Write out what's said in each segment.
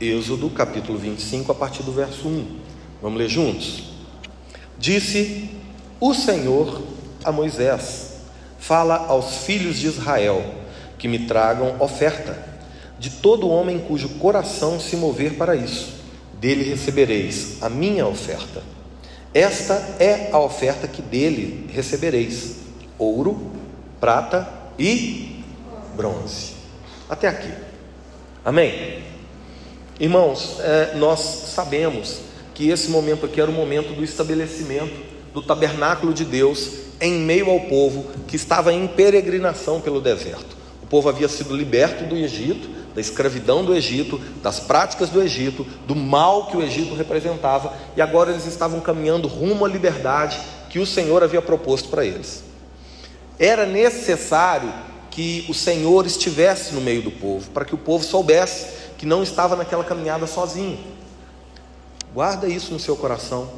Êxodo capítulo 25, a partir do verso 1. Vamos ler juntos? Disse o Senhor a Moisés: Fala aos filhos de Israel que me tragam oferta de todo homem cujo coração se mover para isso. Dele recebereis a minha oferta. Esta é a oferta que dele recebereis: ouro, prata e bronze. Até aqui. Amém? Irmãos, é, nós sabemos que esse momento aqui era o momento do estabelecimento do tabernáculo de Deus em meio ao povo que estava em peregrinação pelo deserto. O povo havia sido liberto do Egito, da escravidão do Egito, das práticas do Egito, do mal que o Egito representava, e agora eles estavam caminhando rumo à liberdade que o Senhor havia proposto para eles. Era necessário que o Senhor estivesse no meio do povo, para que o povo soubesse que não estava naquela caminhada sozinho. Guarda isso no seu coração.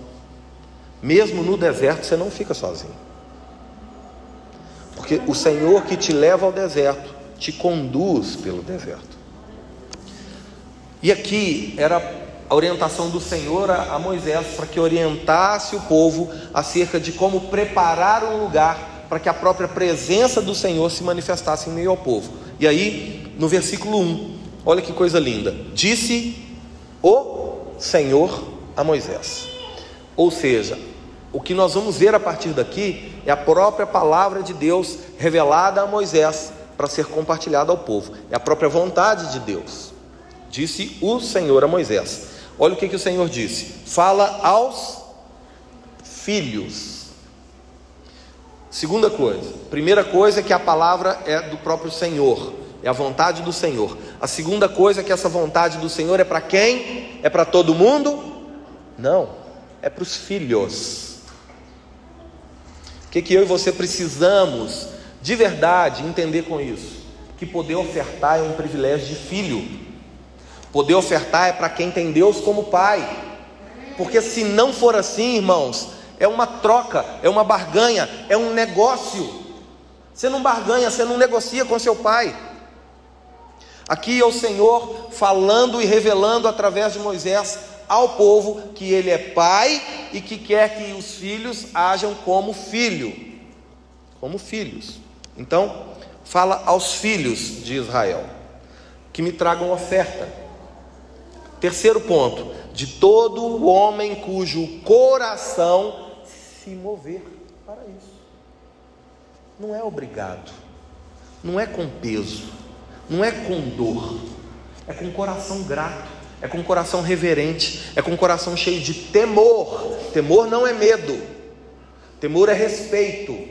Mesmo no deserto, você não fica sozinho. Porque o Senhor que te leva ao deserto, te conduz pelo deserto. E aqui era a orientação do Senhor a Moisés para que orientasse o povo acerca de como preparar um lugar para que a própria presença do Senhor se manifestasse em meio ao povo. E aí, no versículo 1, Olha que coisa linda. Disse o Senhor a Moisés. Ou seja, o que nós vamos ver a partir daqui é a própria palavra de Deus revelada a Moisés para ser compartilhada ao povo. É a própria vontade de Deus. Disse o Senhor a Moisés. Olha o que, que o Senhor disse: fala aos filhos. Segunda coisa, primeira coisa é que a palavra é do próprio Senhor é a vontade do Senhor. A segunda coisa é que essa vontade do Senhor é para quem? É para todo mundo? Não, é para os filhos. O que, que eu e você precisamos de verdade entender com isso? Que poder ofertar é um privilégio de filho. Poder ofertar é para quem tem Deus como pai. Porque se não for assim, irmãos, é uma troca, é uma barganha, é um negócio. Você não barganha, você não negocia com seu pai. Aqui é o Senhor falando e revelando através de Moisés ao povo que ele é pai e que quer que os filhos hajam como filho, como filhos. Então, fala aos filhos de Israel que me tragam oferta. Terceiro ponto, de todo homem cujo coração se mover para isso. Não é obrigado, não é com peso não é com dor, é com coração grato, é com coração reverente, é com coração cheio de temor. Temor não é medo, temor é respeito,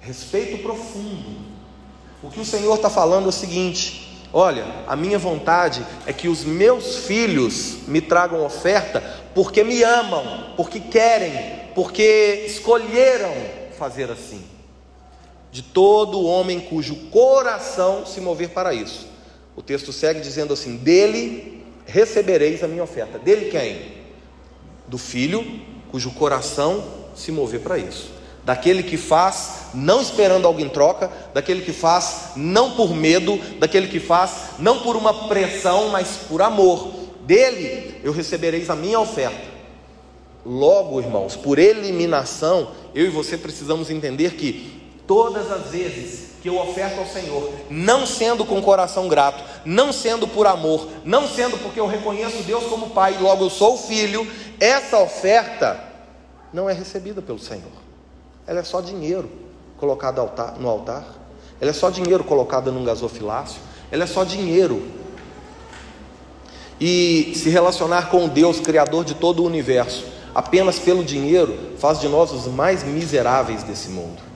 respeito profundo. O que o Senhor está falando é o seguinte: Olha, a minha vontade é que os meus filhos me tragam oferta porque me amam, porque querem, porque escolheram fazer assim de todo homem cujo coração se mover para isso. O texto segue dizendo assim: Dele recebereis a minha oferta. Dele quem? Do filho cujo coração se mover para isso. Daquele que faz não esperando algo em troca, daquele que faz não por medo, daquele que faz não por uma pressão, mas por amor. Dele eu recebereis a minha oferta. Logo, irmãos, por eliminação, eu e você precisamos entender que Todas as vezes que eu oferto ao Senhor, não sendo com coração grato, não sendo por amor, não sendo porque eu reconheço Deus como Pai e logo eu sou filho, essa oferta não é recebida pelo Senhor. Ela é só dinheiro colocado no altar, ela é só dinheiro colocado num gasofilácio, ela é só dinheiro. E se relacionar com Deus, Criador de todo o universo, apenas pelo dinheiro, faz de nós os mais miseráveis desse mundo.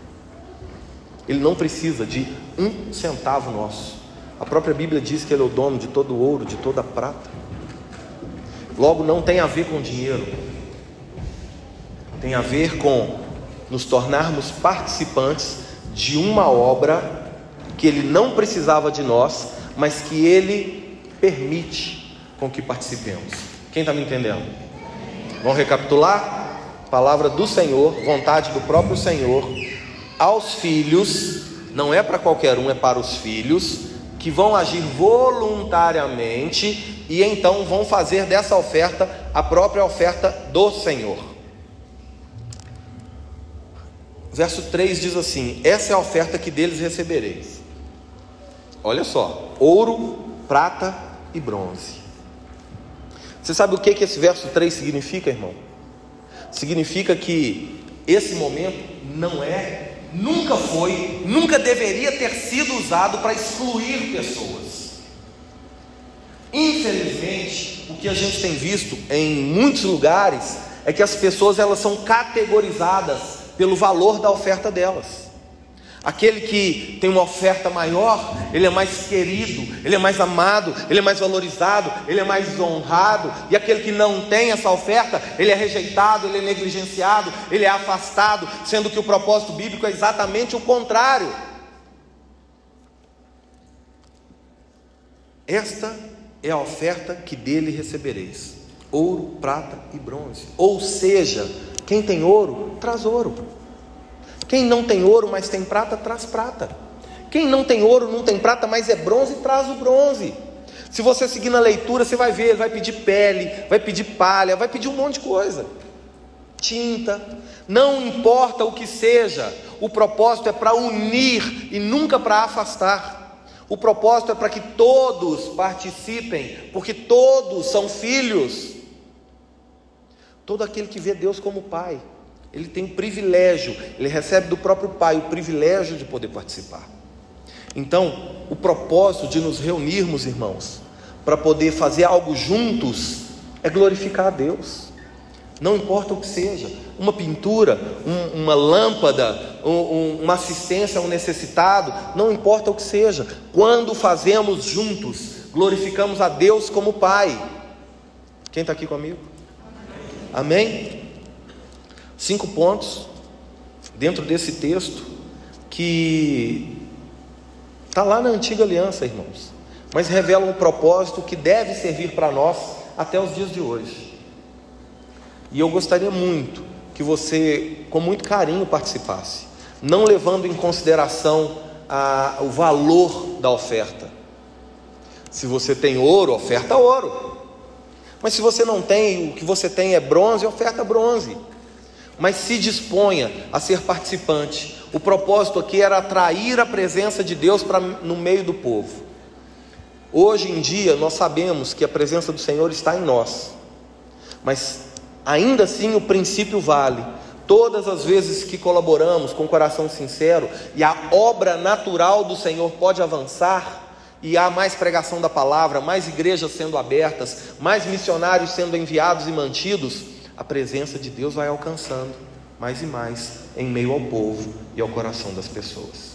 Ele não precisa de um centavo nosso. A própria Bíblia diz que Ele é o dono de todo o ouro, de toda prata. Logo, não tem a ver com dinheiro, tem a ver com nos tornarmos participantes de uma obra que Ele não precisava de nós, mas que Ele permite com que participemos. Quem está me entendendo? Vamos recapitular? Palavra do Senhor, vontade do próprio Senhor aos filhos, não é para qualquer um, é para os filhos que vão agir voluntariamente e então vão fazer dessa oferta a própria oferta do Senhor. Verso 3 diz assim: Essa é a oferta que deles recebereis. Olha só: ouro, prata e bronze. Você sabe o que, que esse verso 3 significa, irmão? Significa que esse momento não é nunca foi, nunca deveria ter sido usado para excluir pessoas. Infelizmente, o que a gente tem visto em muitos lugares é que as pessoas elas são categorizadas pelo valor da oferta delas. Aquele que tem uma oferta maior, ele é mais querido, ele é mais amado, ele é mais valorizado, ele é mais honrado. E aquele que não tem essa oferta, ele é rejeitado, ele é negligenciado, ele é afastado, sendo que o propósito bíblico é exatamente o contrário. Esta é a oferta que dele recebereis: ouro, prata e bronze. Ou seja, quem tem ouro, traz ouro. Quem não tem ouro, mas tem prata, traz prata. Quem não tem ouro, não tem prata, mas é bronze, traz o bronze. Se você seguir na leitura, você vai ver, vai pedir pele, vai pedir palha, vai pedir um monte de coisa. Tinta, não importa o que seja, o propósito é para unir e nunca para afastar. O propósito é para que todos participem, porque todos são filhos. Todo aquele que vê Deus como Pai, ele tem privilégio, ele recebe do próprio Pai o privilégio de poder participar. Então, o propósito de nos reunirmos, irmãos, para poder fazer algo juntos, é glorificar a Deus. Não importa o que seja, uma pintura, um, uma lâmpada, um, uma assistência a um necessitado, não importa o que seja, quando fazemos juntos, glorificamos a Deus como Pai. Quem está aqui comigo? Amém? Cinco pontos dentro desse texto que está lá na antiga aliança, irmãos, mas revelam um propósito que deve servir para nós até os dias de hoje. E eu gostaria muito que você, com muito carinho, participasse, não levando em consideração a, o valor da oferta. Se você tem ouro, oferta ouro. Mas se você não tem, o que você tem é bronze, oferta bronze mas se disponha a ser participante. O propósito aqui era atrair a presença de Deus no meio do povo. Hoje em dia nós sabemos que a presença do Senhor está em nós, mas ainda assim o princípio vale. Todas as vezes que colaboramos com coração sincero e a obra natural do Senhor pode avançar, e há mais pregação da palavra, mais igrejas sendo abertas, mais missionários sendo enviados e mantidos, a presença de Deus vai alcançando mais e mais em meio ao povo e ao coração das pessoas.